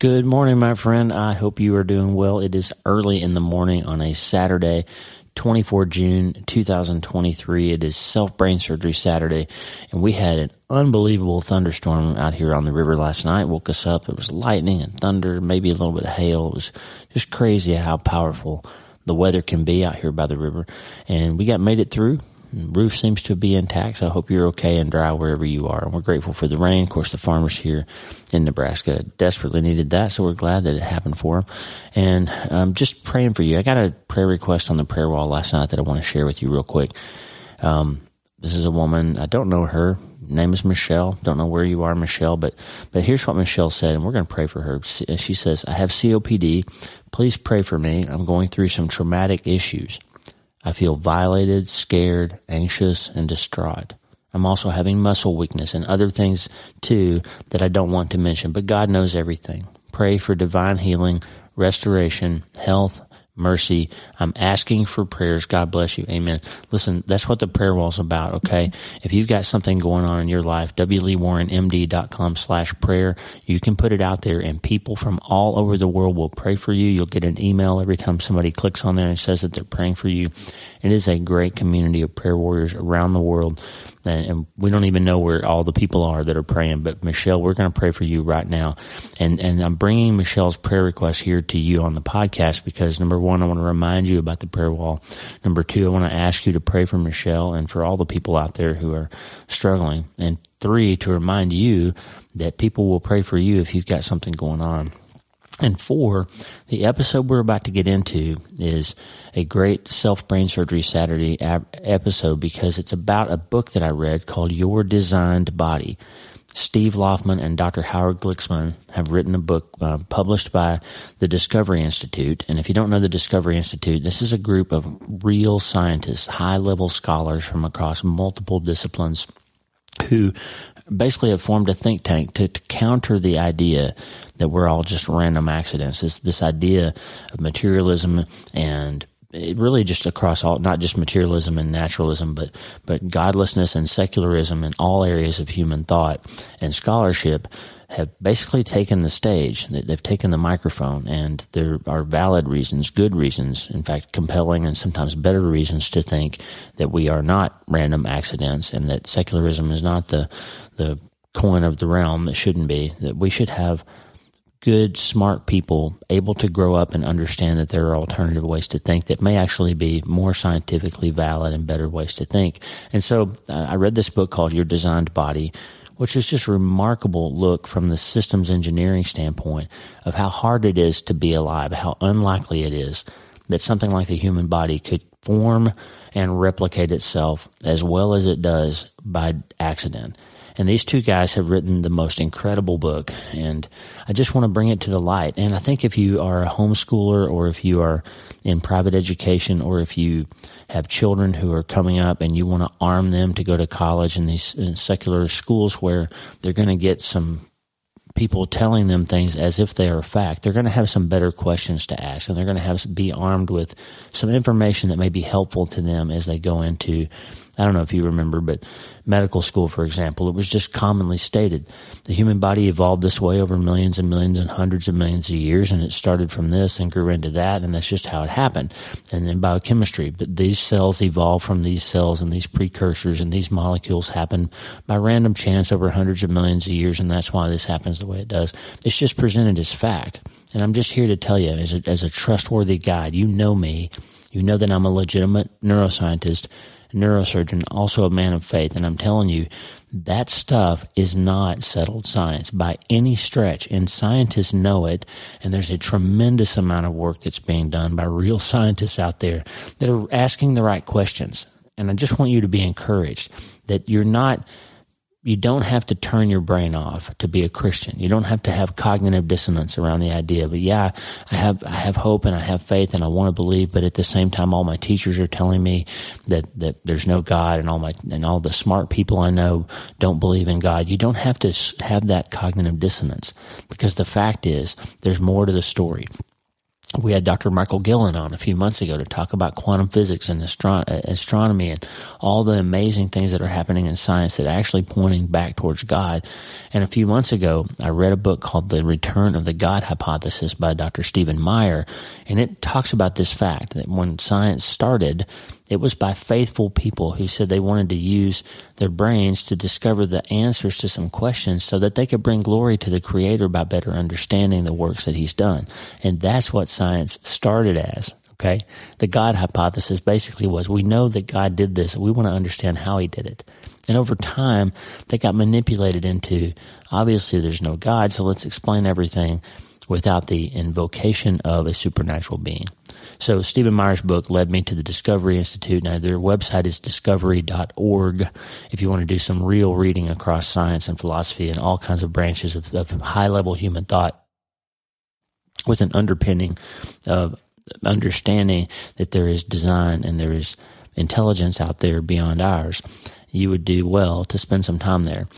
Good morning, my friend. I hope you are doing well. It is early in the morning on a Saturday, 24 June 2023. It is self brain surgery Saturday, and we had an unbelievable thunderstorm out here on the river last night. Woke us up. It was lightning and thunder, maybe a little bit of hail. It was just crazy how powerful the weather can be out here by the river. And we got made it through roof seems to be intact. So I hope you're okay and dry wherever you are. And we're grateful for the rain. Of course, the farmers here in Nebraska desperately needed that. So we're glad that it happened for them. And um, just praying for you. I got a prayer request on the prayer wall last night that I want to share with you real quick. Um, this is a woman. I don't know her. Name is Michelle. Don't know where you are, Michelle, but but here's what Michelle said, and we're going to pray for her. She says, "I have COPD. Please pray for me. I'm going through some traumatic issues." I feel violated, scared, anxious, and distraught. I'm also having muscle weakness and other things too that I don't want to mention, but God knows everything. Pray for divine healing, restoration, health, mercy. I'm asking for prayers. God bless you. Amen. Listen, that's what the prayer wall is about. Okay. If you've got something going on in your life, wleewarrenmd.com slash prayer, you can put it out there and people from all over the world will pray for you. You'll get an email every time somebody clicks on there and says that they're praying for you. It is a great community of prayer warriors around the world and we don't even know where all the people are that are praying. But Michelle, we're going to pray for you right now, and and I'm bringing Michelle's prayer request here to you on the podcast because number one, I want to remind you about the prayer wall. Number two, I want to ask you to pray for Michelle and for all the people out there who are struggling, and three, to remind you that people will pray for you if you've got something going on. And four, the episode we're about to get into is a great self brain surgery Saturday episode because it's about a book that I read called Your Designed Body. Steve Laufmann and Dr. Howard Glicksman have written a book uh, published by the Discovery Institute. And if you don't know the Discovery Institute, this is a group of real scientists, high level scholars from across multiple disciplines who basically have formed a think tank to, to, counter the idea that we're all just random accidents. This, this idea of materialism and it really just across all, not just materialism and naturalism, but, but godlessness and secularism in all areas of human thought and scholarship have basically taken the stage. They've taken the microphone, and there are valid reasons, good reasons, in fact, compelling and sometimes better reasons to think that we are not random accidents and that secularism is not the, the coin of the realm that shouldn't be, that we should have good, smart people able to grow up and understand that there are alternative ways to think that may actually be more scientifically valid and better ways to think. And so uh, I read this book called Your Designed Body which is just a remarkable look from the systems engineering standpoint of how hard it is to be alive, how unlikely it is that something like the human body could form and replicate itself as well as it does by accident. And these two guys have written the most incredible book, and I just want to bring it to the light. And I think if you are a homeschooler or if you are in private education or if you have children who are coming up and you want to arm them to go to college in these in secular schools where they're going to get some people telling them things as if they are fact, they're going to have some better questions to ask and they're going to have be armed with some information that may be helpful to them as they go into I don't know if you remember, but medical school, for example, it was just commonly stated the human body evolved this way over millions and millions and hundreds of millions of years, and it started from this and grew into that, and that's just how it happened. And then biochemistry, but these cells evolved from these cells, and these precursors and these molecules happen by random chance over hundreds of millions of years, and that's why this happens the way it does. It's just presented as fact. And I'm just here to tell you, as a, as a trustworthy guide, you know me. You know that I'm a legitimate neuroscientist neurosurgeon, also a man of faith. And I'm telling you, that stuff is not settled science by any stretch. And scientists know it. And there's a tremendous amount of work that's being done by real scientists out there that are asking the right questions. And I just want you to be encouraged that you're not you don't have to turn your brain off to be a Christian. You don't have to have cognitive dissonance around the idea. But yeah, I have I have hope and I have faith and I want to believe. But at the same time, all my teachers are telling me that that there's no God, and all my and all the smart people I know don't believe in God. You don't have to have that cognitive dissonance because the fact is there's more to the story. We had Dr. Michael Guillen on a few months ago to talk about quantum physics and astro- astronomy and all the amazing things that are happening in science that are actually pointing back towards God. And a few months ago, I read a book called The Return of the God Hypothesis by Dr. Stephen Meyer, and it talks about this fact that when science started, it was by faithful people who said they wanted to use their brains to discover the answers to some questions so that they could bring glory to the Creator by better understanding the works that He's done. And that's what science started as. Okay. The God hypothesis basically was we know that God did this. We want to understand how He did it. And over time, they got manipulated into obviously there's no God, so let's explain everything without the invocation of a supernatural being. So Stephen Meyer's book led me to the Discovery Institute. Now their website is discovery.org if you want to do some real reading across science and philosophy and all kinds of branches of, of high level human thought with an underpinning of understanding that there is design and there is intelligence out there beyond ours. You would do well to spend some time there.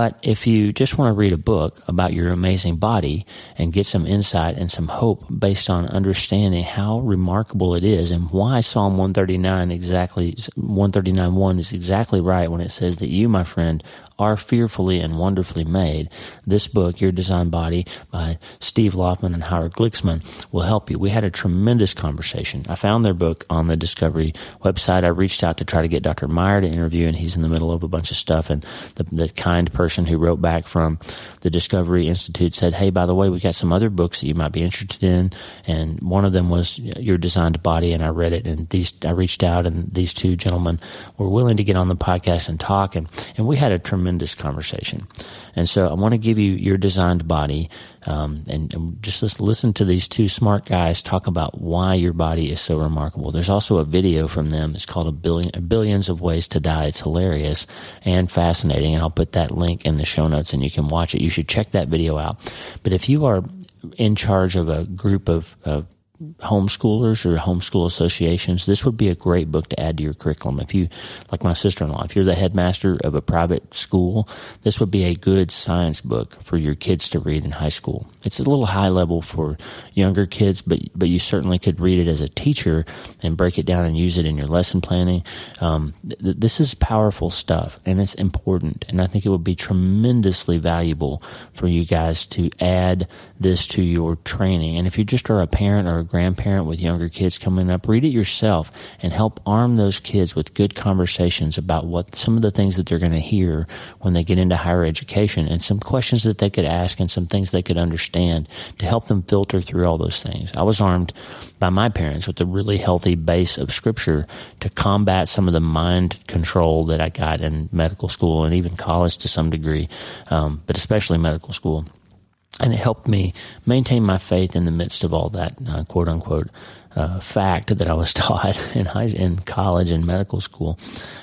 But if you just want to read a book about your amazing body and get some insight and some hope based on understanding how remarkable it is and why Psalm 139 exactly 139.1 is exactly right when it says that you, my friend, are fearfully and wonderfully made. This book, Your Design Body by Steve Laufmann and Howard Glicksman will help you. We had a tremendous conversation. I found their book on the Discovery website. I reached out to try to get Dr. Meyer to interview and he's in the middle of a bunch of stuff and the, the kind person who wrote back from the Discovery Institute said, Hey, by the way, we've got some other books that you might be interested in. And one of them was Your Designed Body. And I read it and these, I reached out and these two gentlemen were willing to get on the podcast and talk. And, and we had a tremendous tremendous conversation. And so I want to give you your designed body, um, and, and, just listen to these two smart guys talk about why your body is so remarkable. There's also a video from them. It's called a billion, billions of ways to die. It's hilarious and fascinating. And I'll put that link in the show notes and you can watch it. You should check that video out. But if you are in charge of a group of, of homeschoolers or homeschool associations, this would be a great book to add to your curriculum. If you, like my sister-in-law, if you're the headmaster of a private school, this would be a good science book for your kids to read in high school. It's a little high level for younger kids, but but you certainly could read it as a teacher and break it down and use it in your lesson planning. Um, th- this is powerful stuff, and it's important, and I think it would be tremendously valuable for you guys to add this to your training. And if you just are a parent or a grandparent with younger kids coming up, read it yourself and help arm those kids with good conversations about what some of the things that they're going to hear when they get into higher education and some questions that they could ask and some things they could understand to help them filter through all those things. I was armed by my parents with a really healthy base of scripture to combat some of the mind control that I got in medical school and even college to some degree, um, but especially medical school and it helped me maintain my faith in the midst of all that uh, quote unquote uh, fact that I was taught in high, in college and medical school.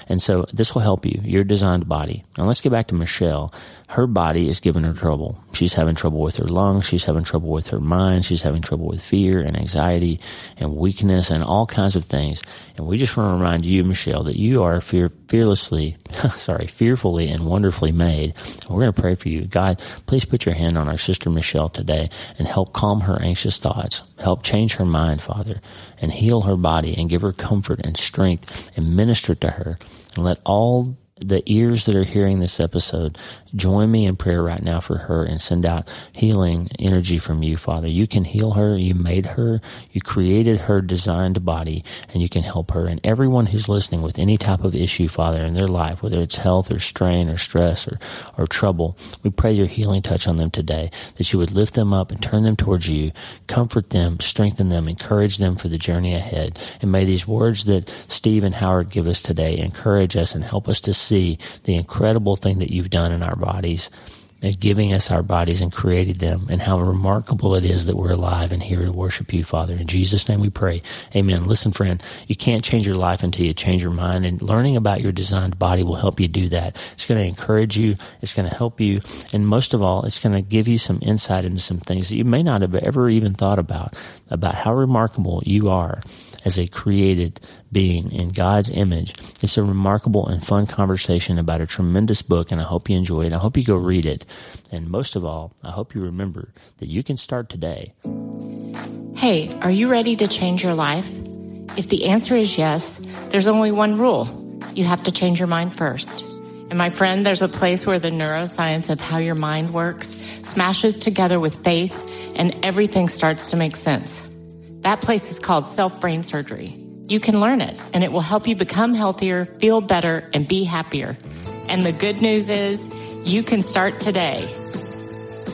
And so this will help you, your designed body. Now let's get back to Michelle. Her body is giving her trouble. She's having trouble with her lungs. She's having trouble with her mind. She's having trouble with fear and anxiety and weakness and all kinds of things. And we just want to remind you, Michelle, that you are fear, fearlessly, sorry, fearfully and wonderfully made. We're going to pray for you. God, please put your hand on our sister Michelle today and help calm her anxious thoughts. Help change her mind, Father, and heal her body and give her comfort and strength and minister to her. And let all the ears that are hearing this episode Join me in prayer right now for her and send out healing energy from you, Father. You can heal her. You made her. You created her designed body and you can help her. And everyone who's listening with any type of issue, Father, in their life, whether it's health or strain or stress or, or trouble, we pray your healing touch on them today, that you would lift them up and turn them towards you, comfort them, strengthen them, encourage them for the journey ahead. And may these words that Steve and Howard give us today encourage us and help us to see the incredible thing that you've done in our bodies and giving us our bodies and created them and how remarkable it is that we're alive and here to worship you, Father. In Jesus' name we pray. Amen. Listen, friend, you can't change your life until you change your mind and learning about your designed body will help you do that. It's going to encourage you. It's going to help you. And most of all, it's going to give you some insight into some things that you may not have ever even thought about, about how remarkable you are as a created being in God's image. It's a remarkable and fun conversation about a tremendous book, and I hope you enjoy it. I hope you go read it. And most of all, I hope you remember that you can start today. Hey, are you ready to change your life? If the answer is yes, there's only one rule. You have to change your mind first. And my friend, there's a place where the neuroscience of how your mind works smashes together with faith and everything starts to make sense. That place is called self brain surgery. You can learn it and it will help you become healthier, feel better, and be happier. And the good news is you can start today.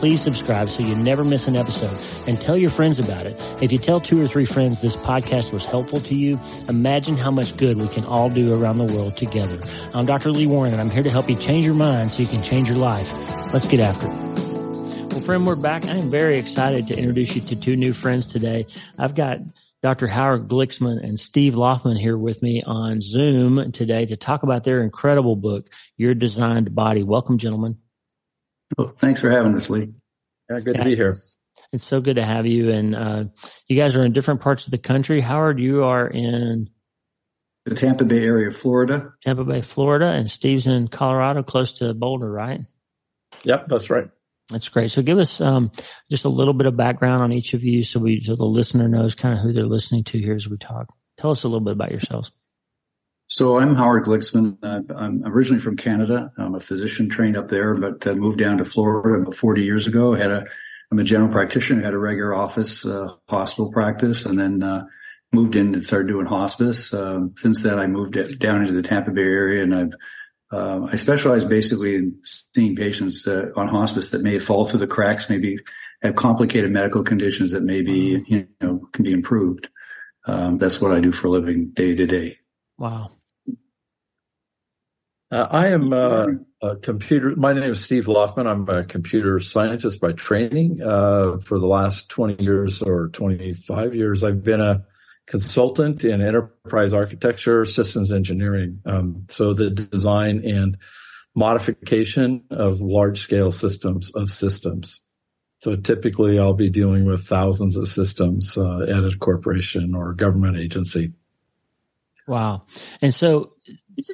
please subscribe so you never miss an episode and tell your friends about it. If you tell two or three friends this podcast was helpful to you, imagine how much good we can all do around the world together. I'm Dr. Lee Warren and I'm here to help you change your mind so you can change your life. Let's get after it. Well, friend, we're back. I am very excited to introduce you to two new friends today. I've got Dr. Howard Glicksman and Steve Laufmann here with me on Zoom today to talk about their incredible book, Your Designed Body. Welcome, gentlemen. Well, thanks for having us, Lee. Yeah, good yeah. to be here. It's so good to have you. And uh, you guys are in different parts of the country. Howard, you are in the Tampa Bay area of Florida. Tampa Bay, Florida, and Steve's in Colorado, close to Boulder, right? Yep, that's right. That's great. So give us um, just a little bit of background on each of you, so we so the listener knows kind of who they're listening to here as we talk. Tell us a little bit about yourselves. So I'm Howard Glicksman. I'm originally from Canada. I'm a physician trained up there, but uh, moved down to Florida about 40 years ago. Had a, I'm a general practitioner, I had a regular office, uh, hospital practice, and then uh, moved in and started doing hospice. Um, since then, I moved down into the Tampa Bay area, and I've uh, I specialize basically in seeing patients uh, on hospice that may fall through the cracks, maybe have complicated medical conditions that maybe mm-hmm. you know can be improved. Um, that's what I do for a living, day to day. Wow. Uh, I am uh, a computer. My name is Steve Laufmann. I'm a computer scientist by training. Uh, for the last 20 years or 25 years, I've been a consultant in enterprise architecture, systems engineering. Um, so the design and modification of large scale systems of systems. So typically, I'll be dealing with thousands of systems uh, at a corporation or government agency. Wow. And so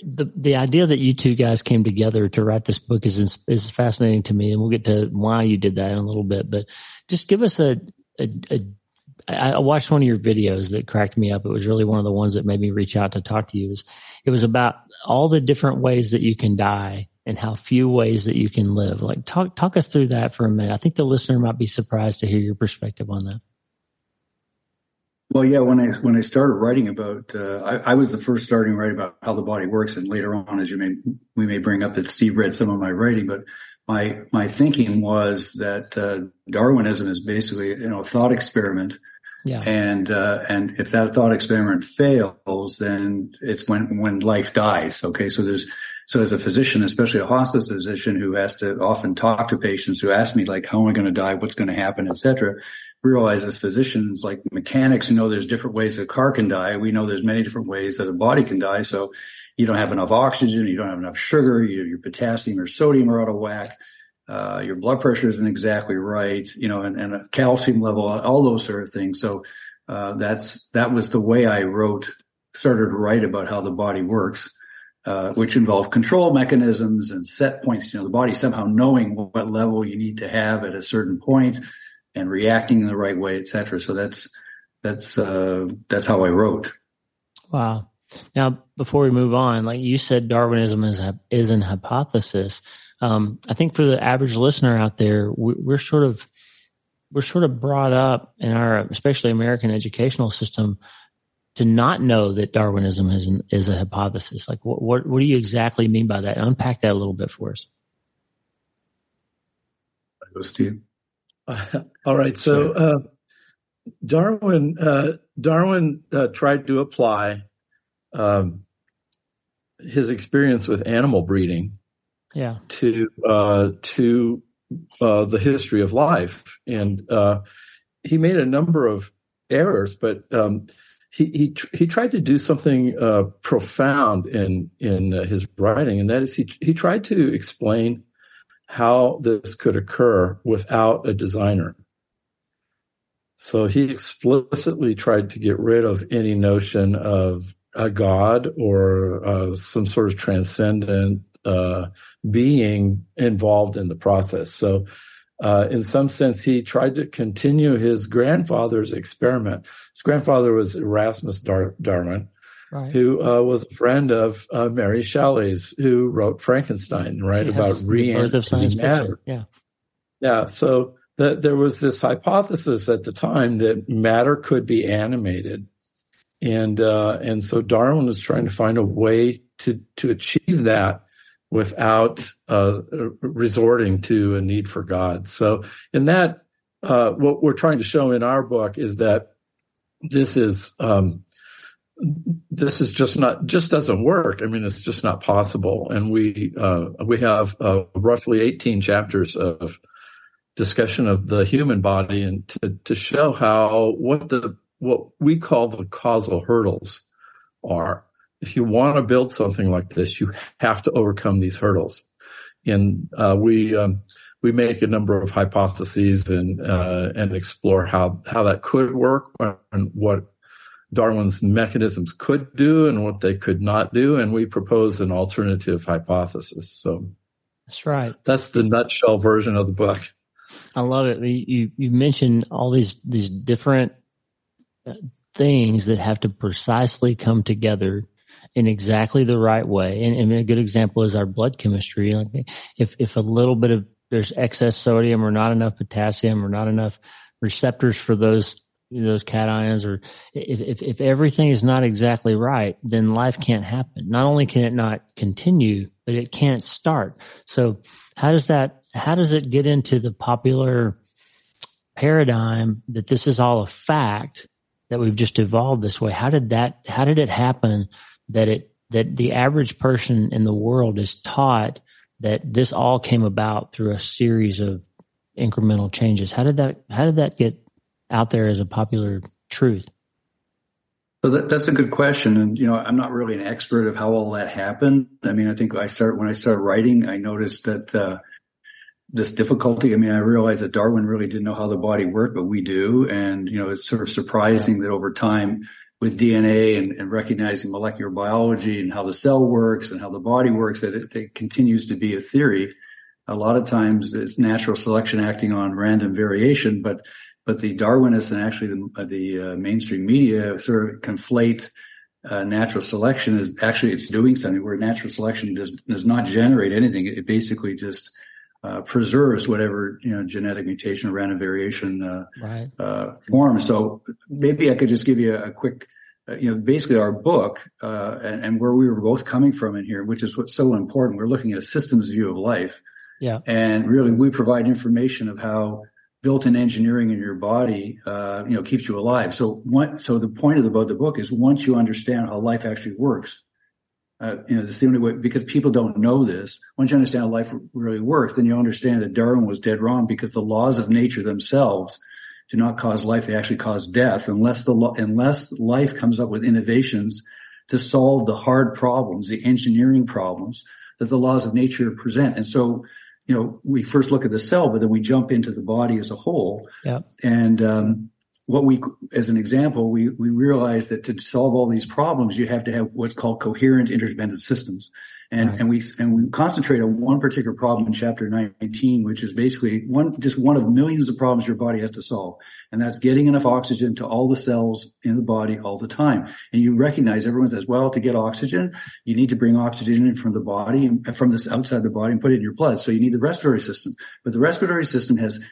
the the idea that you two guys came together to write this book is is fascinating to me, and we'll get to why you did that in a little bit. But just give us a, a, a I watched one of your videos that cracked me up. It was really one of the ones that made me reach out to talk to you. It was, it was about all the different ways that you can die and how few ways that you can live. Like talk talk us through that for a minute. I think the listener might be surprised to hear your perspective on that. Well, yeah, when I when I started writing about, uh, I, I, was the first starting to write about how the body works, and later on, as you may we may bring up that Steve read some of my writing, but my my thinking was that uh, Darwinism is basically you know a thought experiment, yeah. and uh, and if that thought experiment fails, then it's when when life dies. Okay, so there's so as a physician, especially a hospice physician who has to often talk to patients who ask me like, how am I going to die? What's going to happen, etc realize as physicians, like mechanics, know there's different ways a car can die. We know there's many different ways that a body can die. So you don't have enough oxygen, you don't have enough sugar, you, your potassium or sodium are out of whack. Uh, your blood pressure isn't exactly right, you know, and, and a calcium level, all those sort of things. So, uh, that's, that was the way I wrote, started to write about how the body works. Uh, which involve control mechanisms and set points. You know, the body somehow knowing what level you need to have at a certain point, and reacting in the right way, etc. So that's that's uh, that's how I wrote. Wow. Now, before we move on, like you said, Darwinism is a, is an hypothesis. Um, I think for the average listener out there, we, we're sort of we're sort of brought up in our, especially American educational system, to not know that Darwinism is an, is a hypothesis. Like, what, what what do you exactly mean by that? Unpack that a little bit for us. Go, Steve. All right. So uh, Darwin uh, Darwin uh, tried to apply um, his experience with animal breeding, yeah, to uh, to uh, the history of life, and uh, he made a number of errors, but um, he he he tried to do something uh, profound in in uh, his writing, and that is he he tried to explain how this could occur without a designer. So he explicitly tried to get rid of any notion of a god or uh, some sort of transcendent uh, being involved in the process. So, uh, in some sense, he tried to continue his grandfather's experiment. His grandfather was Erasmus Dar- Darwin, right. who uh, was a friend of uh, Mary Shelley's, who wrote Frankenstein, right, about re-entering matter. Yeah, yeah. So that there was this hypothesis at the time that matter could be animated, and uh, and so Darwin was trying to find a way to to achieve that without uh, resorting to a need for God. So in that, uh, what we're trying to show in our book is that this is um, this is just not just doesn't work. I mean, it's just not possible. And we uh, we have uh, roughly 18 chapters of discussion of the human body and to, to show how what the what we call the causal hurdles are. If you want to build something like this, you have to overcome these hurdles. And uh, we um, we make a number of hypotheses and uh, and explore how how that could work and what Darwin's mechanisms could do and what they could not do, and we propose an alternative hypothesis. So that's right. That's the nutshell version of the book. I love it. You you mentioned all these these different uh, things that have to precisely come together in exactly the right way. And, and, a good example is our blood chemistry. Like if if a little bit of there's excess sodium or not enough potassium or not enough receptors for those those cations or if, if, if everything is not exactly right, then life can't happen. Not only can it not continue, but it can't start. So how does that how does it get into the popular paradigm that this is all a fact that we've just evolved this way? How did that, how did it happen that it, that the average person in the world is taught that this all came about through a series of incremental changes? How did that, how did that get out there as a popular truth? So that, that's a good question, and you know, I'm not really an expert of how all that happened. I mean, I think I start when I started writing, I noticed that uh, this difficulty. I mean, I realized that Darwin really didn't know how the body worked, but we do. And, you know, it's sort of surprising that over time with DNA and, and recognizing molecular biology and how the cell works and how the body works, that it, it continues to be a theory. A lot of times it's natural selection acting on random variation, but but the Darwinists and actually the, the uh, mainstream media sort of conflate uh, natural selection as actually it's doing something where natural selection does does not generate anything. It basically just uh, preserves whatever you know genetic mutation or random variation uh, right. uh, form. So maybe I could just give you a, a quick, uh, you know, basically our book uh, and, and, where we were both coming from in here, which is what's so important. We're looking at a systems view of life, yeah, and really we provide information of how built-in engineering in your body, uh, you know, keeps you alive. So, so the point of the, about the book is once you understand how life actually works, uh, you know, it's the only way because people don't know this. Once you understand how life really works, then you understand that Darwin was dead wrong because the laws of nature themselves do not cause life; they actually cause death. Unless the unless life comes up with innovations to solve the hard problems, the engineering problems that the laws of nature present. And so, you know, we first look at the cell, but then we jump into the body as a whole. Yeah. And um, what we, as an example, we, we realize that to solve all these problems, you have to have what's called coherent interdependent systems. And, right. and we, and we concentrate on one particular problem in chapter 19, which is basically one, just one of millions of problems your body has to solve. And that's getting enough oxygen to all the cells in the body all the time. And you recognize everyone says, well, to get oxygen, you need to bring oxygen in from the body and uh, from this outside the body and put it in your blood. So you need the respiratory system. But the respiratory system has,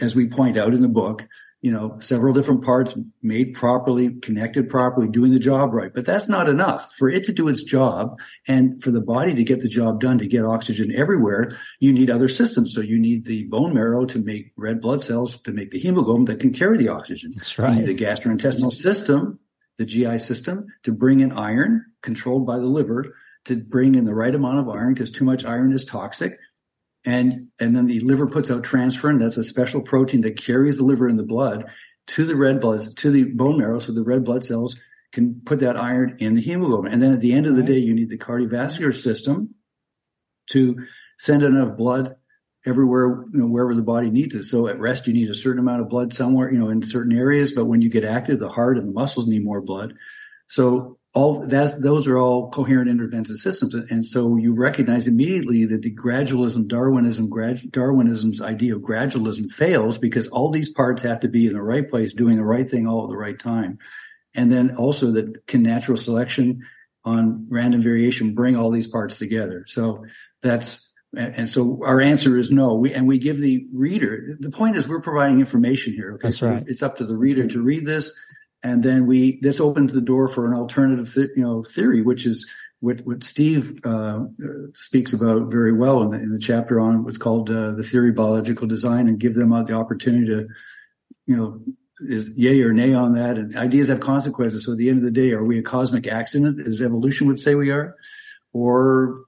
as we point out in the book, you know, several different parts made properly, connected properly, doing the job right. But that's not enough. For it to do its job and for the body to get the job done, to get oxygen everywhere, you need other systems. So you need the bone marrow to make red blood cells, to make the hemoglobin that can carry the oxygen. That's right. You need the gastrointestinal system, the GI system to bring in iron controlled by the liver to bring in the right amount of iron because too much iron is toxic and and then the liver puts out transferrin. That's a special protein that carries the liver in the blood to the red blood to the bone marrow, so the red blood cells can put that iron in the hemoglobin. And then at the end of the day, you need the cardiovascular system to send enough blood everywhere, you know, wherever the body needs it. So at rest, you need a certain amount of blood somewhere, you know, in certain areas. But when you get active, the heart and the muscles need more blood. So all that, those are all coherent interdependent systems. And so you recognize immediately that the gradualism, Darwinism, grad, Darwinism's idea of gradualism fails because all these parts have to be in the right place, doing the right thing all at the right time. And then also that can natural selection on random variation bring all these parts together. So that's, and so our answer is no. We, and we give the reader, the point is we're providing information here. Okay. That's so right. It's up to the reader to read this. And then we, this opens the door for an alternative, th- you know, theory, which is what, what Steve, uh, speaks about very well in the, in the chapter on what's called, uh, the theory of biological design and give them the opportunity to, you know, is yay or nay on that. And ideas have consequences. So at the end of the day, are we a cosmic accident as evolution would say we are? Or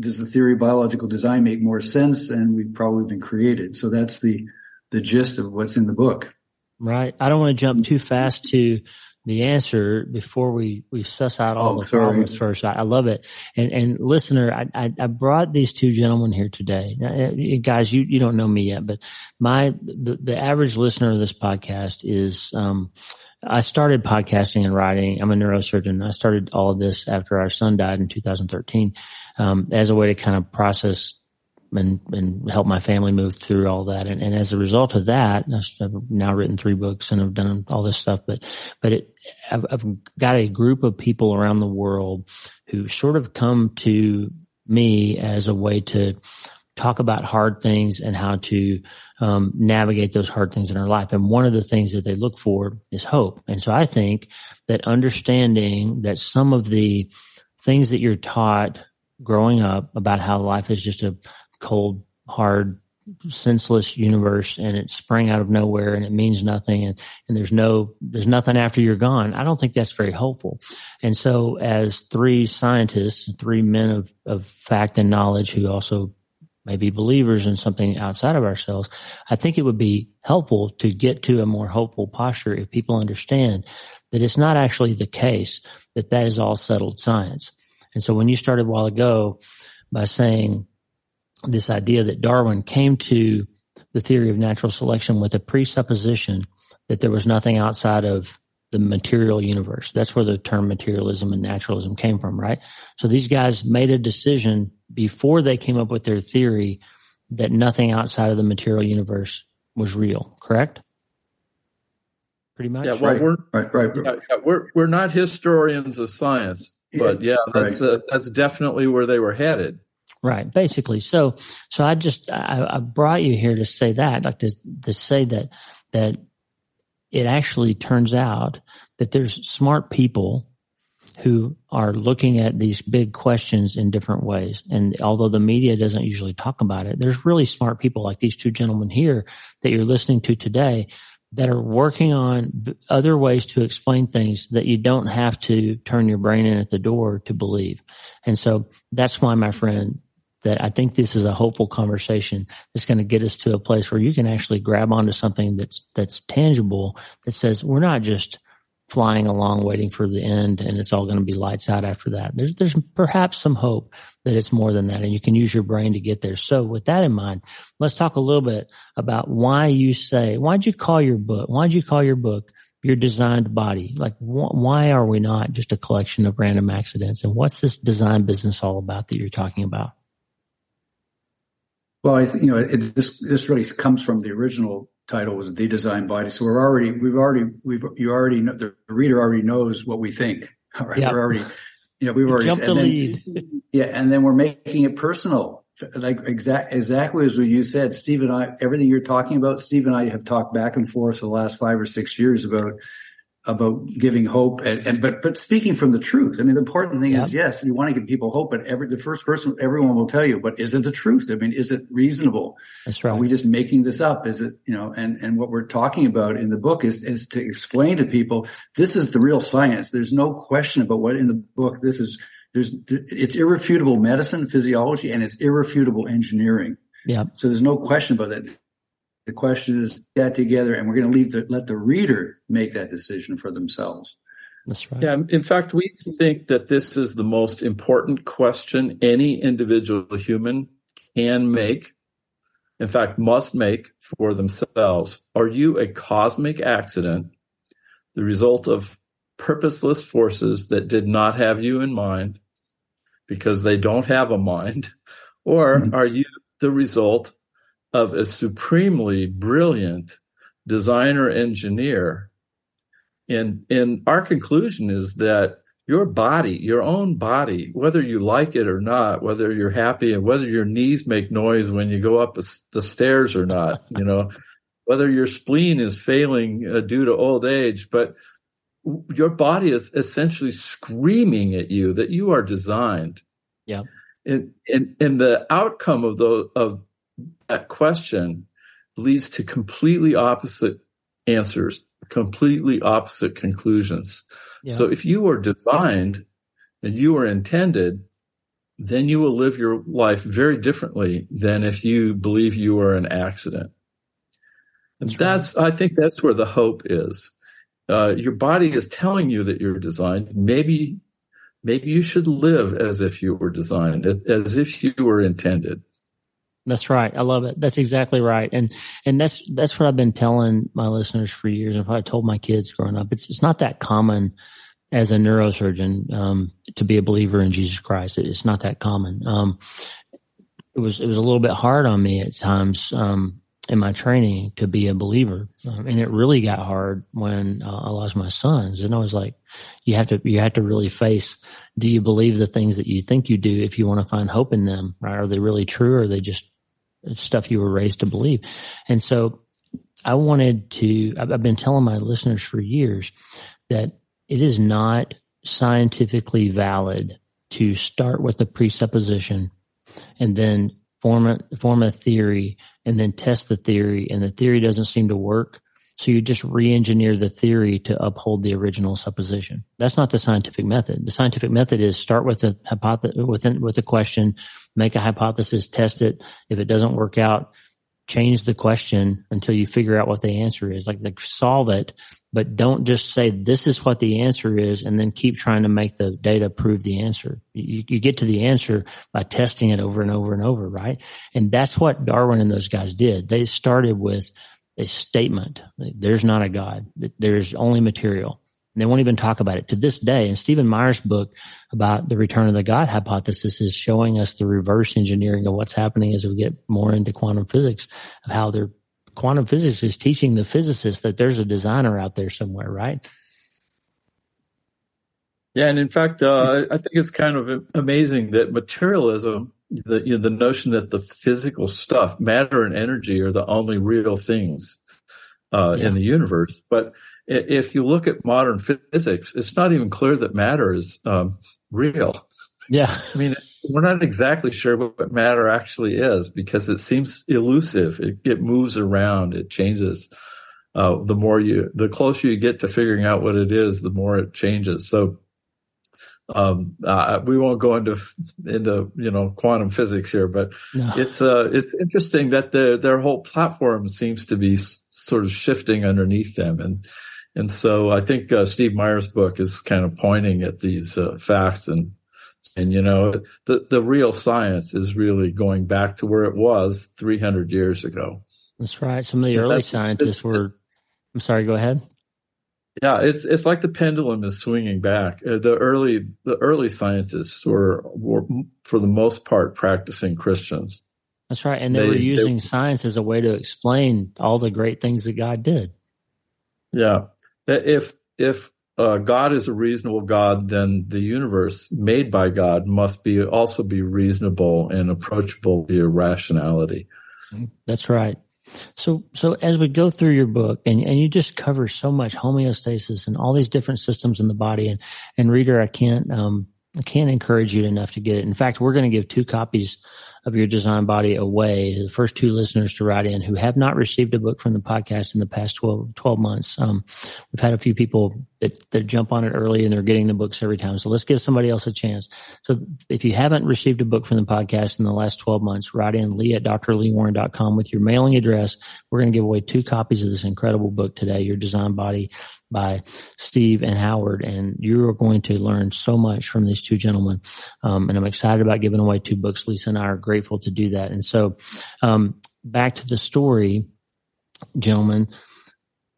does the theory of biological design make more sense and we've probably been created? So that's the, the gist of what's in the book. Right. I don't want to jump too fast to the answer before we, we suss out all oh, the sorry. problems first. I, I, love it. And, and listener, I, I, I, brought these two gentlemen here today. Now, eh, guys, you, you don't know me yet, but my, the, the average listener of this podcast is, um, I started podcasting and writing. I'm a neurosurgeon. I started all of this after our son died in 2013, um, as a way to kind of process and, and help my family move through all that. And, and as a result of that, I've now written three books and I've done all this stuff, but, but it, I've, I've got a group of people around the world who sort of come to me as a way to talk about hard things and how to um, navigate those hard things in our life. And one of the things that they look for is hope. And so I think that understanding that some of the things that you're taught growing up about how life is just a cold, hard, senseless universe and it sprang out of nowhere and it means nothing and, and there's no there's nothing after you're gone. I don't think that's very hopeful and so as three scientists three men of, of fact and knowledge who also may be believers in something outside of ourselves i think it would be helpful to get to a more hopeful posture if people understand that it's not actually the case that that is all settled science. And so when you started a while ago by saying this idea that Darwin came to the theory of natural selection with a presupposition that there was nothing outside of the material universe. That's where the term materialism and naturalism came from, right? So these guys made a decision before they came up with their theory that nothing outside of the material universe was real, correct? Pretty much. Yeah, well, right, we're, right, right. Yeah, yeah, we're we're not historians of science, but yeah, that's right. uh, that's definitely where they were headed. Right. Basically. So, so I just, I, I brought you here to say that, like to, to say that, that it actually turns out that there's smart people who are looking at these big questions in different ways. And although the media doesn't usually talk about it, there's really smart people like these two gentlemen here that you're listening to today that are working on other ways to explain things that you don't have to turn your brain in at the door to believe. And so that's why, my friend, that I think this is a hopeful conversation that's going to get us to a place where you can actually grab onto something that's that's tangible that says we're not just flying along waiting for the end and it's all going to be lights out after that. There's there's perhaps some hope that it's more than that and you can use your brain to get there. So with that in mind, let's talk a little bit about why you say why'd you call your book? Why'd you call your book your designed body? Like wh- why are we not just a collection of random accidents? And what's this design business all about that you're talking about? Well, I think you know it, this this really comes from the original title was the design body. So we're already we've already we've you already know the reader already knows what we think. All right, we're already you know we've you already jumped the then, lead. Yeah, and then we're making it personal, like exact exactly as what you said, Steve and I. Everything you're talking about, Steve and I have talked back and forth for the last five or six years about about giving hope and, and, but but speaking from the truth. I mean, the important thing is yes, you want to give people hope, but every the first person everyone will tell you, but is it the truth? I mean, is it reasonable? That's right. Are we just making this up? Is it you know? And and what we're talking about in the book is is to explain to people this is the real science. There's no question about what in the book this is. There's it's irrefutable medicine, physiology, and it's irrefutable engineering. Yeah. So there's no question about that. The question is that together and we're going to leave the, let the reader make that decision for themselves. That's right. Yeah. In fact, we think that this is the most important question any individual human can make. In fact, must make for themselves. Are you a cosmic accident, the result of purposeless forces that did not have you in mind because they don't have a mind? Or mm-hmm. are you the result of a supremely brilliant designer engineer. And, and our conclusion is that your body, your own body, whether you like it or not, whether you're happy and whether your knees make noise when you go up the stairs or not, you know, whether your spleen is failing uh, due to old age, but your body is essentially screaming at you that you are designed. Yeah. And, and, and the outcome of the, of that question leads to completely opposite answers, completely opposite conclusions. Yeah. So if you are designed and you are intended, then you will live your life very differently than if you believe you are an accident. And that's, right. I think that's where the hope is. Uh, your body is telling you that you're designed. Maybe, maybe you should live as if you were designed, as if you were intended. That's right. I love it. That's exactly right. And and that's that's what I've been telling my listeners for years. And I told my kids growing up, it's it's not that common as a neurosurgeon um, to be a believer in Jesus Christ. It's not that common. Um, it was it was a little bit hard on me at times um, in my training to be a believer, um, and it really got hard when uh, I lost my sons. And I was like, you have to you have to really face. Do you believe the things that you think you do if you want to find hope in them? Right? Are they really true, or are they just stuff you were raised to believe. And so I wanted to, I've been telling my listeners for years that it is not scientifically valid to start with a presupposition and then form a, form a theory and then test the theory and the theory doesn't seem to work. So you just re-engineer the theory to uphold the original supposition. That's not the scientific method. The scientific method is start with a hypothesis, with, with a question, make a hypothesis, test it. If it doesn't work out, change the question until you figure out what the answer is. Like, like solve it, but don't just say this is what the answer is and then keep trying to make the data prove the answer. You, you get to the answer by testing it over and over and over, right? And that's what Darwin and those guys did. They started with a statement. There's not a God. There's only material. And they won't even talk about it to this day. And Stephen Meyer's book about the return of the God hypothesis is showing us the reverse engineering of what's happening as we get more into quantum physics of how their quantum physics is teaching the physicists that there's a designer out there somewhere, right? Yeah, and in fact, uh, I think it's kind of amazing that materialism, the you know, the notion that the physical stuff, matter and energy, are the only real things uh, yeah. in the universe, but if you look at modern physics, it's not even clear that matter is um, real. Yeah. I mean, we're not exactly sure what matter actually is because it seems elusive. It, it moves around. It changes. Uh, the more you, the closer you get to figuring out what it is, the more it changes. So, um, uh, we won't go into into you know quantum physics here, but no. it's uh it's interesting that their their whole platform seems to be s- sort of shifting underneath them, and and so I think uh, Steve Meyer's book is kind of pointing at these uh, facts and and you know the the real science is really going back to where it was 300 years ago. That's right. Some of the and early scientists were. I'm sorry. Go ahead. Yeah, it's it's like the pendulum is swinging back. Uh, the early the early scientists were were for the most part practicing Christians. That's right, and they, they were using they, science as a way to explain all the great things that God did. Yeah, if if uh, God is a reasonable God, then the universe made by God must be also be reasonable and approachable via rationality. That's right. So, so as we go through your book and, and you just cover so much homeostasis and all these different systems in the body and, and reader, I can't, um, I can't encourage you enough to get it. In fact, we're going to give two copies of your design body away the first two listeners to write in who have not received a book from the podcast in the past 12, 12 months. Um, we've had a few people that, that jump on it early and they're getting the books every time. So let's give somebody else a chance. So if you haven't received a book from the podcast in the last 12 months, write in lee at drleewarren.com with your mailing address. We're going to give away two copies of this incredible book today, Your Design Body. by Steve and Howard, and you are going to learn so much from these two gentlemen. Um, and I'm excited about giving away two books. Lisa and I are grateful to do that. And so, um, back to the story, gentlemen.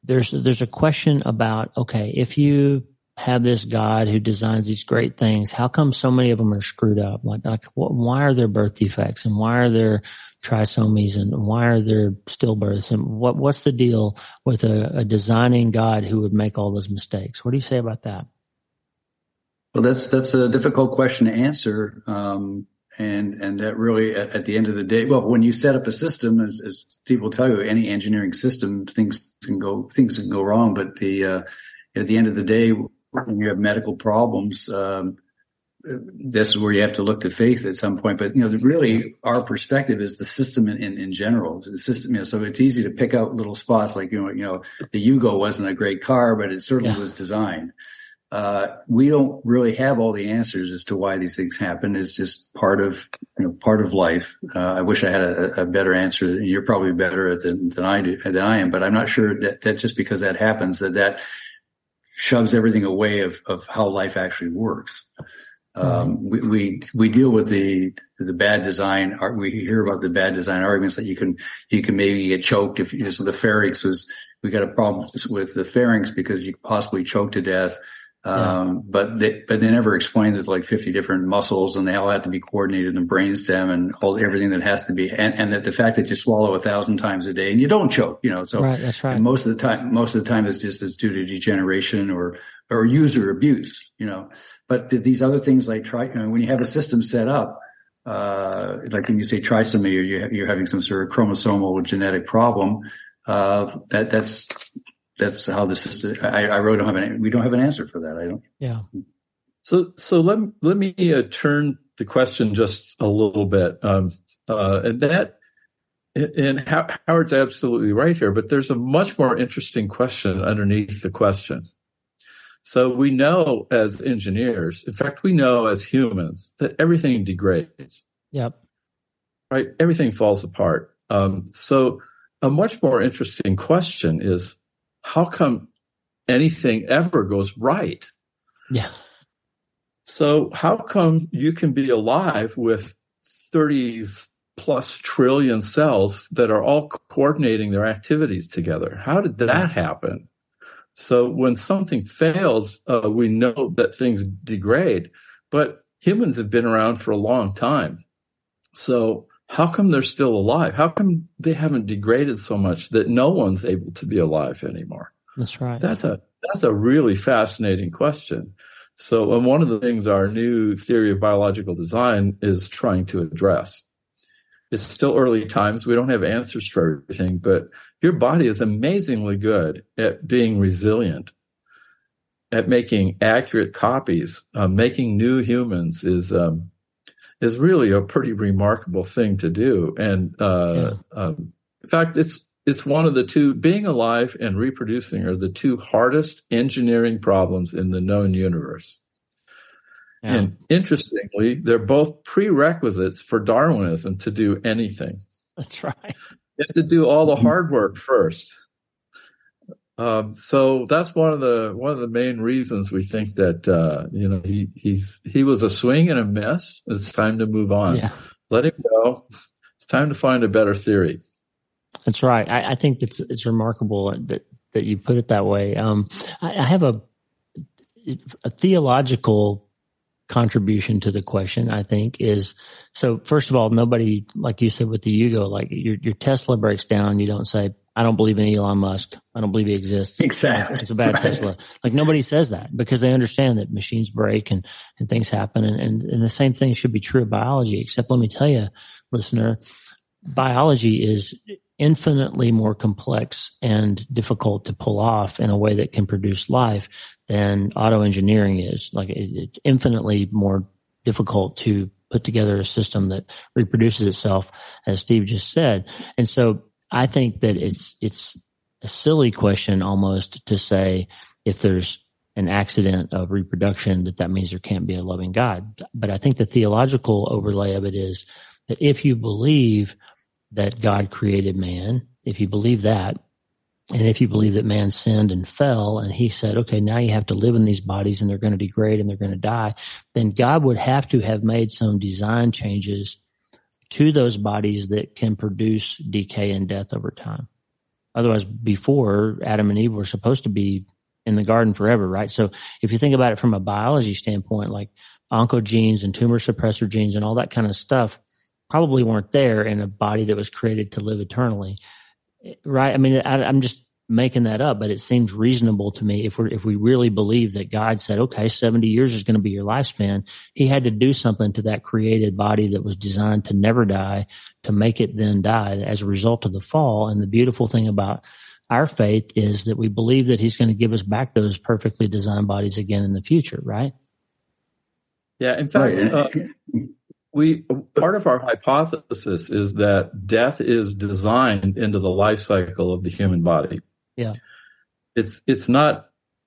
There's there's a question about okay, if you have this God who designs these great things. How come so many of them are screwed up? Like, like why are there birth defects and why are there trisomies and why are there stillbirths and what what's the deal with a, a designing God who would make all those mistakes? What do you say about that? Well, that's that's a difficult question to answer, um, and and that really at, at, the end of the day, well, when you set up a system, as, as people tell you, any engineering system, things can go things can go wrong, but the uh, at the end of the day, when you have medical problems, um, this is where you have to look to faith at some point. But you know, really, our perspective is the system in, in, in, general. The system, you know, so it's easy to pick out little spots like you know, you know, the Yugo wasn't a great car, but it certainly yeah. was designed. Uh, we don't really have all the answers as to why these things happen. It's just part of you know part of life. Uh, I wish I had a, a, better answer. You're probably better than than I do than I am, but I'm not sure that that just because that happens that that shoves everything away of, of how life actually works. Um, we, we, we deal with the, the bad design. We hear about the bad design arguments that you can, you can maybe get choked if, you so the pharynx was, we got a problem with the pharynx because you possibly choke to death. Um, but they, but they never explained there's like 50 different muscles and they all have to be coordinated in the brainstem and all everything that has to be, and, and that the fact that you swallow a thousand times a day and you don't choke, you know, so right, that's right. most of the time, most of the time it's just it's due to degeneration or, or user abuse, you know, but these other things like try, you know, when you have a system set up, uh, like when you say trisomy or you're, you're having some sort of chromosomal genetic problem, uh, that, that's, that's how the system. I, I really don't have an. We don't have an answer for that. I don't. Yeah. So so let let me uh, turn the question just a little bit, um, uh, and that. And Howard's absolutely right here, but there's a much more interesting question underneath the question. So we know as engineers, in fact, we know as humans that everything degrades. Yep. Right. Everything falls apart. Um, so a much more interesting question is how come anything ever goes right? Yeah. So how come you can be alive with 30s plus trillion cells that are all coordinating their activities together? How did that happen? So when something fails, uh, we know that things degrade, but humans have been around for a long time. So how come they're still alive? How come they haven't degraded so much that no one's able to be alive anymore? That's right. That's a that's a really fascinating question. So, and one of the things our new theory of biological design is trying to address. It's still early times. We don't have answers for everything, but your body is amazingly good at being resilient, at making accurate copies. Uh, making new humans is um, is really a pretty remarkable thing to do. And uh, yeah. um, in fact, it's it's one of the two. Being alive and reproducing are the two hardest engineering problems in the known universe. Yeah. And interestingly, they're both prerequisites for Darwinism to do anything. That's right. You have to do all the hard work first. Um, so that's one of the one of the main reasons we think that uh, you know he he's he was a swing and a miss. It's time to move on. Yeah. Let him go. It's time to find a better theory. That's right. I, I think it's it's remarkable that that you put it that way. Um, I, I have a a theological contribution to the question, I think, is so first of all, nobody, like you said with the Yugo, like your, your Tesla breaks down, you don't say, I don't believe in Elon Musk. I don't believe he exists. Exactly. It's a bad right. Tesla. Like nobody says that because they understand that machines break and, and things happen. And, and, and the same thing should be true of biology, except let me tell you, listener, biology is infinitely more complex and difficult to pull off in a way that can produce life than auto engineering is. Like it, it's infinitely more difficult to put together a system that reproduces itself, as Steve just said. And so I think that it's it's a silly question almost to say if there's an accident of reproduction that that means there can't be a loving God. But I think the theological overlay of it is that if you believe that God created man, if you believe that, and if you believe that man sinned and fell, and he said, okay, now you have to live in these bodies and they're going to degrade and they're going to die, then God would have to have made some design changes to those bodies that can produce decay and death over time. Otherwise, before Adam and Eve were supposed to be in the garden forever, right? So if you think about it from a biology standpoint, like oncogenes and tumor suppressor genes and all that kind of stuff probably weren't there in a body that was created to live eternally right? I mean, I, am just making that up, but it seems reasonable to me if we if we really believe that God said, okay, 70 years is going to be your lifespan, he had to do something to that created body that was designed to never die to make it then die as a result of the fall. And the beautiful thing about our faith is that we believe that he's going to give us back those perfectly designed bodies again in the future, right? Yeah, in fact, uh, we part of our hypothesis is that death is designed into the life cycle of the human body. Yeah. It's it's not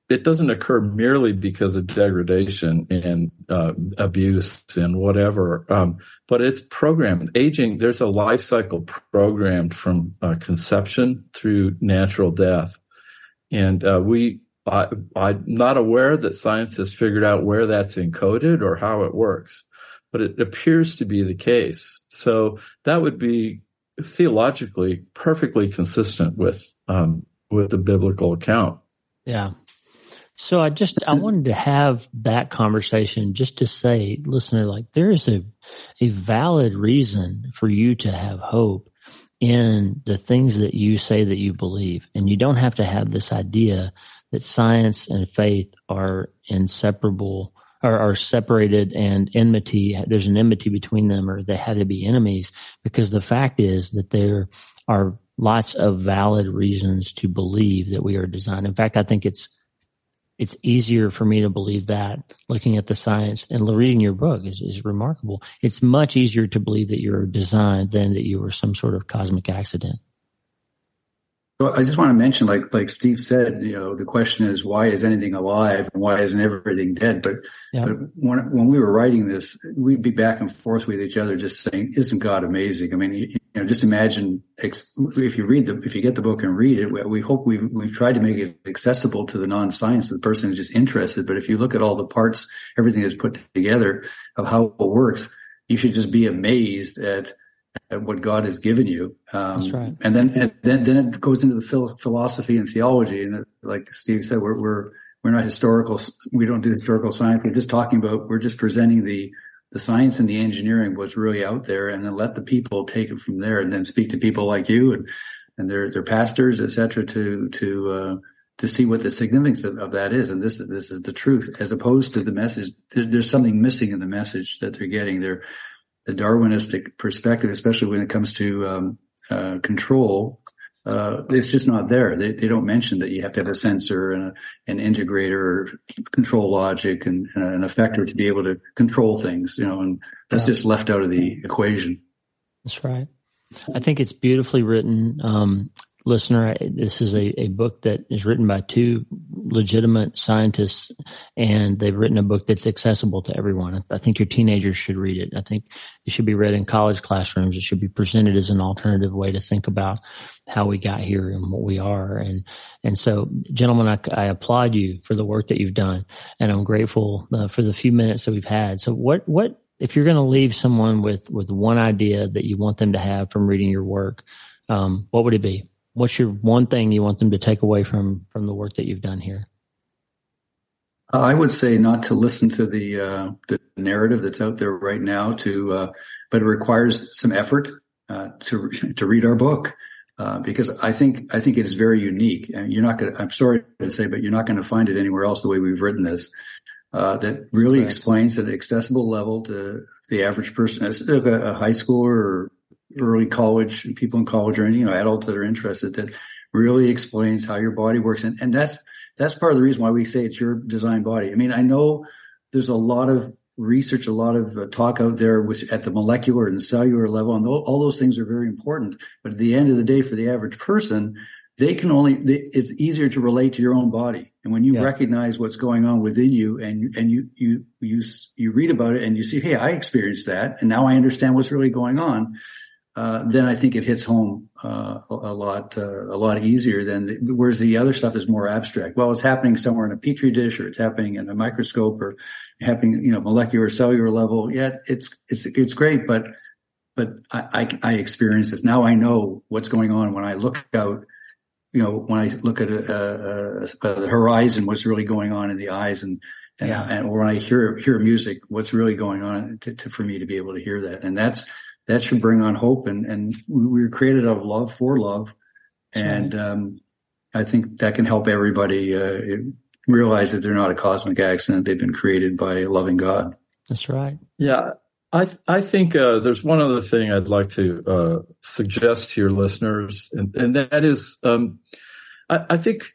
it doesn't occur merely because of degradation and uh, abuse and whatever, um, but it's programmed. Aging, there's a life cycle programmed from uh, conception through natural death, and uh, we. I, I'm not aware that science has figured out where that's encoded or how it works but it appears to be the case. So that would be theologically perfectly consistent with um, with the biblical account. Yeah. So I just I wanted to have that conversation just to say, listener, like there is a a valid reason for you to have hope in the things that you say that you believe. And you don't have to have this idea that science and faith are inseparable are, are separated and enmity, there's an enmity between them or they have to be enemies because the fact is that there are lots of valid reasons to believe that we are designed. In fact, I think it's it's easier for me to believe that looking at the science and reading your book is, is remarkable. It's much easier to believe that you're designed than that you were some sort of cosmic accident. Well, I just want to mention, like like Steve said, you know, the question is why is anything alive and why isn't everything dead? But yeah. but when when we were writing this, we'd be back and forth with each other, just saying, "Isn't God amazing?" I mean, you, know, just imagine if you read the if you get the book and read it. We hope we've we've tried to make it accessible to the non-science, the person who's just interested. But if you look at all the parts, everything is put together of how it works, you should just be amazed at at what God has given you. Um, That's right. And then, and then, then it goes into the philosophy and theology. And like Steve said, we're, we're, we're not historical. We don't do historical science. We're just talking about, we're just presenting the, the science and the engineering, was really out there, and then let the people take it from there and then speak to people like you and, and their, their pastors, et cetera, to, to, uh, to see what the significance of, of, that is. And this is, this is the truth as opposed to the message. There, there's something missing in the message that they're getting. They're, the Darwinistic perspective, especially when it comes to um, uh, control, uh, it's just not there. They, they don't mention that you have to have a sensor and a, an integrator, control logic, and, and, an effector to be able to control things. You know, and that's yeah. just left out of the equation. That's right. I think it's beautifully written. Um, listener, this is a, a book that is written by two legitimate scientists, and they've written a book that's accessible to everyone. I think your teenagers should read it. I think it should be read in college classrooms. It should be presented as an alternative way to think about how we got here and what we are. And and so, gentlemen, I, I applaud you for the work that you've done, and I'm grateful uh, for the few minutes that we've had. So, what what if you're going to leave someone with with one idea that you want them to have from reading your work? Um, what would it be? What's your one thing you want them to take away from from the work that you've done here? Uh, I would say not to listen to the uh, the narrative that's out there right now. To uh, but it requires some effort uh, to to read our book uh, because I think I think it is very unique. And you're not going. to I'm sorry to say, but you're not going to find it anywhere else the way we've written this. Uh, that really right. explains at an accessible level to the average person, a high schooler or early college people in college or any you know adults that are interested that really explains how your body works. And, and that's that's part of the reason why we say it's your design body. I mean i know there's a lot of research a lot of uh, talk out there with at the molecular and cellular level and all those things are very important. But at the end of the day for the average person they can only they, it's easier to relate to your own body. And when you yeah. recognize what's going on within you and and you you you you read about it and you see hey i experienced that and now i understand what's really going on uh, then I think it hits home uh, a lot uh, a lot easier than the, whereas the other stuff is more abstract. Well, it's happening somewhere in a petri dish, or it's happening in a microscope, or happening you know molecular cellular level. Yeah, it's it's it's great, but but I, I, I experience this now. I know what's going on when I look out. You know, when I look at a, a, a, the horizon, what's really going on in the eyes, and and, yeah. and when I hear hear music, what's really going on to, to, for me to be able to hear that, and that's that should bring on hope. And, and we were created out of love for love. And, um, I think that can help everybody, uh, realize that they're not a cosmic accident. They've been created by a loving God. That's right. Yeah. I, I think uh, there's one other thing I'd like to uh, suggest to your listeners, and, and that is, um, I, I, think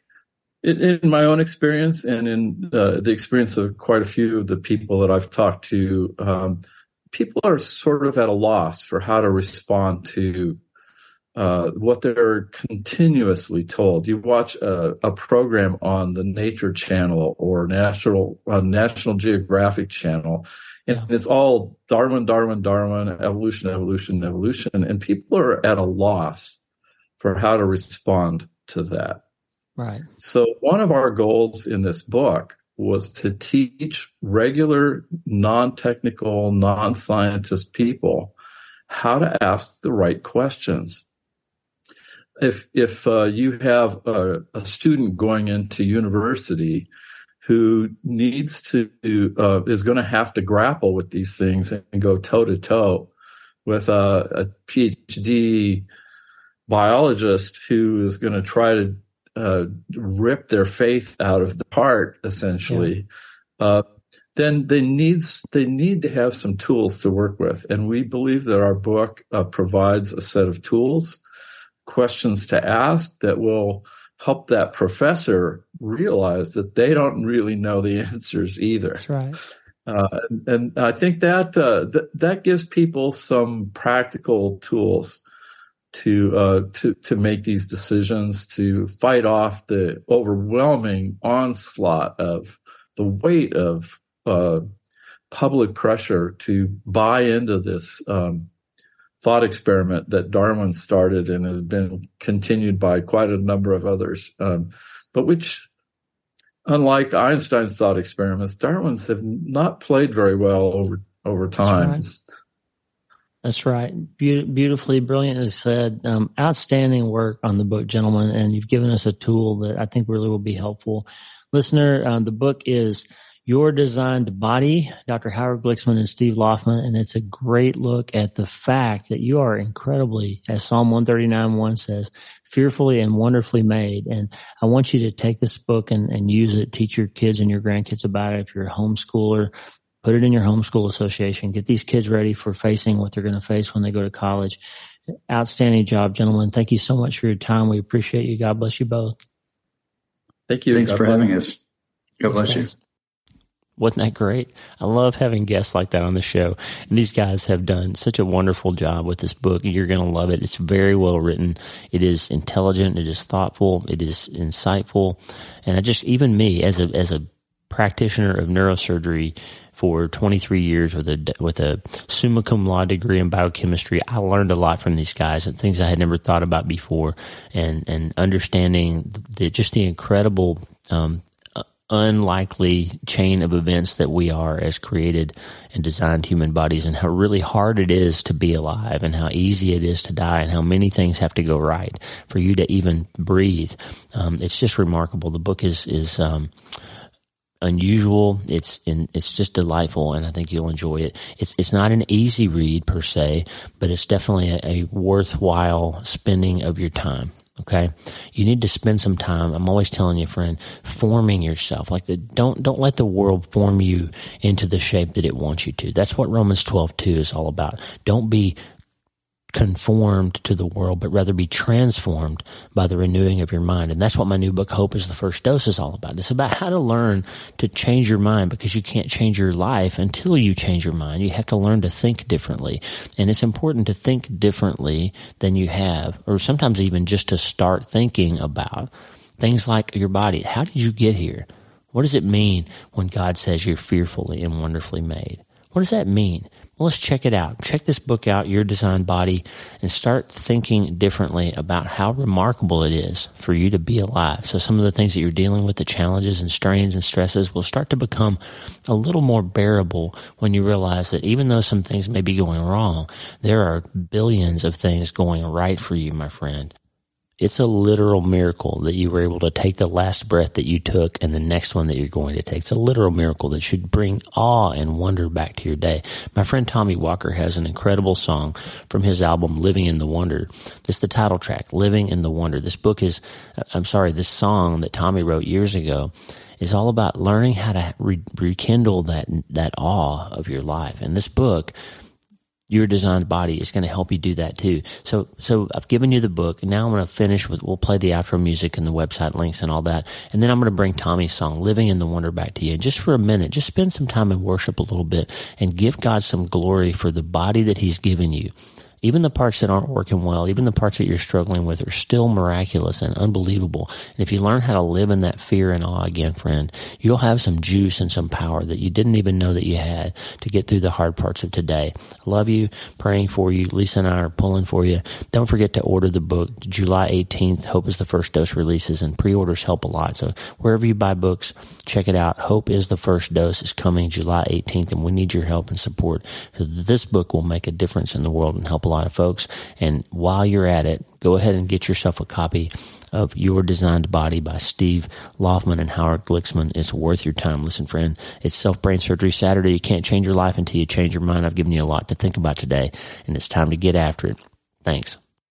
in, in, my own experience and in uh, the experience of quite a few of the people that I've talked to, um, people are sort of at a loss for how to respond to uh, what they're continuously told. You watch a, a, program on the Nature Channel or National uh, National Geographic Channel, and it's all Darwin, Darwin, Darwin, evolution, evolution, evolution, and people are at a loss for how to respond to that. Right. So one of our goals in this book was to teach regular, non-technical, non-scientist people how to ask the right questions. If if uh, you have a, a, student going into university who needs to uh, is going to have to grapple with these things and go toe to toe with a, a PhD biologist who is going to try to uh, rip their faith out of the heart, essentially, yeah. uh, then they needs they need to have some tools to work with, and we believe that our book uh, provides a set of tools, questions to ask that will help that professor realize that they don't really know the answers either. That's right. Uh, and I think that uh, th- that gives people some practical tools to uh, to to make these decisions to fight off the overwhelming onslaught of the weight of uh, public pressure to buy into this um, thought experiment that Darwin started and has been continued by quite a number of others, um, but which. Unlike Einstein's thought experiments, Darwin's have not played very well over over time. Right. That's right. Be- beautifully, brilliantly said. Um, outstanding work on the book, gentlemen, and you've given us a tool that I think really will be helpful. Listener, um, the book is Your Designed Body, Dr. Howard Glicksman and Steve Laufmann, and it's a great look at the fact that you are incredibly, as Psalm 139 1 says, fearfully and wonderfully made. And I want you to take this book and, and use it, teach your kids and your grandkids about it. If you're a homeschooler, put it in your homeschool association. Get these kids ready for facing what they're going to face when they go to college. Outstanding job, gentlemen. Thank you so much for your time. We appreciate you. God bless you both. Thank you. Thanks God for bless. having us. God bless you. Wasn't that great? I love having guests like that on the show. And these guys have done such a wonderful job with this book. You're going to love it. It's very well written. It is intelligent. It is thoughtful. It is insightful. And I just, even me as a, as a practitioner of neurosurgery, for 23 years with a with a summa cum laude degree in biochemistry. I learned a lot from these guys and things I had never thought about before, and and understanding the, just the incredible. Um, unlikely chain of events that we are as created and designed human bodies and how really hard it is to be alive and how easy it is to die and how many things have to go right for you to even breathe. Um, it's just remarkable. The book is, is, um, unusual. It's in, it's just delightful, and I think you'll enjoy it. It's it's not an easy read per se, but it's definitely a, a worthwhile spending of your time. Okay, you need to spend some time. I'm always telling you, friend, forming yourself. Like the, don't don't let the world form you into the shape that it wants you to. That's what Romans 12 2 is all about. Don't be conformed to the world, but rather be transformed by the renewing of your mind. And that's what my new book, Hope is the First Dose, is all about. It's about how to learn to change your mind because you can't change your life until you change your mind. You have to learn to think differently. And it's important to think differently than you have, or sometimes even just to start thinking about things like your body. How did you get here? What does it mean when God says you're fearfully and wonderfully made? What does that mean? Well, let's check it out. Check this book out, Your Designed Body, and start thinking differently about how remarkable it is for you to be alive. So some of the things that you're dealing with, the challenges and strains and stresses will start to become a little more bearable when you realize that even though some things may be going wrong, there are billions of things going right for you, my friend. It's a literal miracle that you were able to take the last breath that you took and the next one that you're going to take. It's a literal miracle that should bring awe and wonder back to your day. My friend Tommy Walker has an incredible song from his album Living in the Wonder. It's the title track, Living in the Wonder. This book is, I'm sorry, this song that Tommy wrote years ago is all about learning how to re- rekindle that, that awe of your life. And this book, your designed body is going to help you do that too. So, so I've given you the book. And now I'm going to finish with, we'll play the outro music and the website links and all that. And then I'm going to bring Tommy's song, Living in the Wonder back to you. And just for a minute, just spend some time in worship a little bit and give God some glory for the body that he's given you even the parts that aren't working well, even the parts that you're struggling with are still miraculous and unbelievable. And if you learn how to live in that fear and awe again, friend, you'll have some juice and some power that you didn't even know that you had to get through the hard parts of today. Love you, praying for you. Lisa and I are pulling for you. Don't forget to order the book. July 18th, Hope is the First Dose releases and pre-orders help a lot. So wherever you buy books, check it out. Hope is the First Dose is coming July 18th and we need your help and support. So this book will make a difference in the world and help lot of folks. And while you're at it, go ahead and get yourself a copy of Your Designed Body by Steve Laufmann and Howard Glicksman. It's worth your time. Listen, friend, it's Self Brain Surgery Saturday. You can't change your life until you change your mind. I've given you a lot to think about today, and it's time to get after it. Thanks.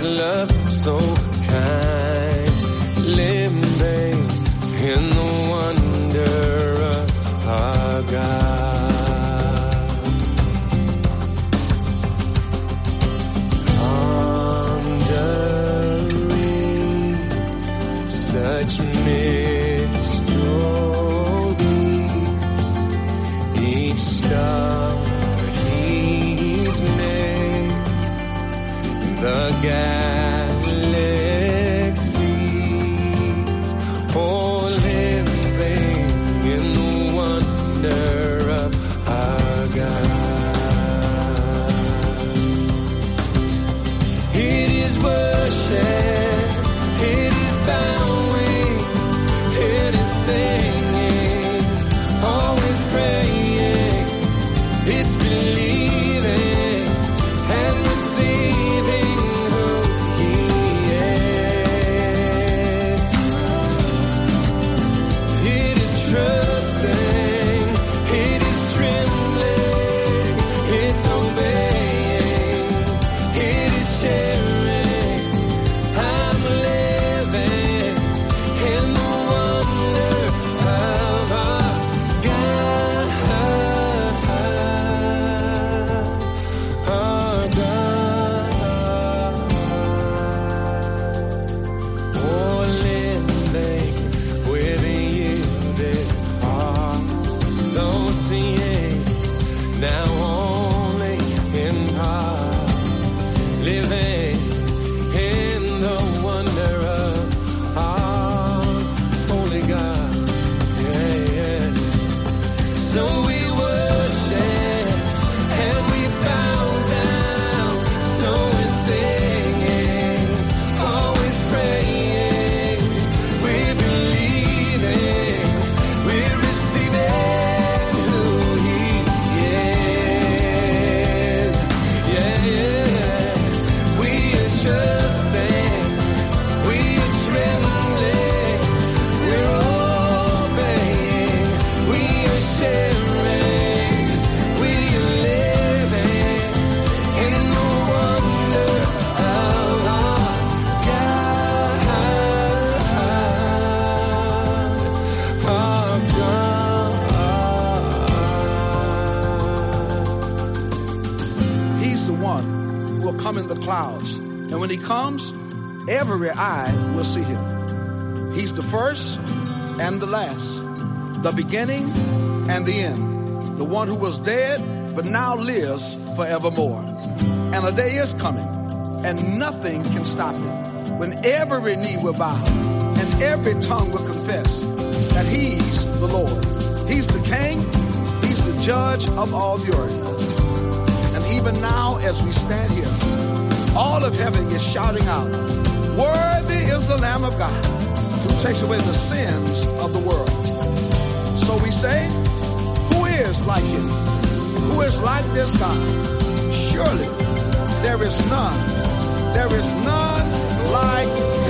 Love so beginning and the end, the one who was dead but now lives forevermore. And a day is coming, and nothing can stop it, when every knee will bow and every tongue will confess that he's the Lord. He's the king, he's the judge of all the earth. And even now, as we stand here, all of heaven is shouting out, Worthy is the Lamb of God who takes away the sins of the world. So we say, Who is like him? Who is like this God? Surely there is none. There is none like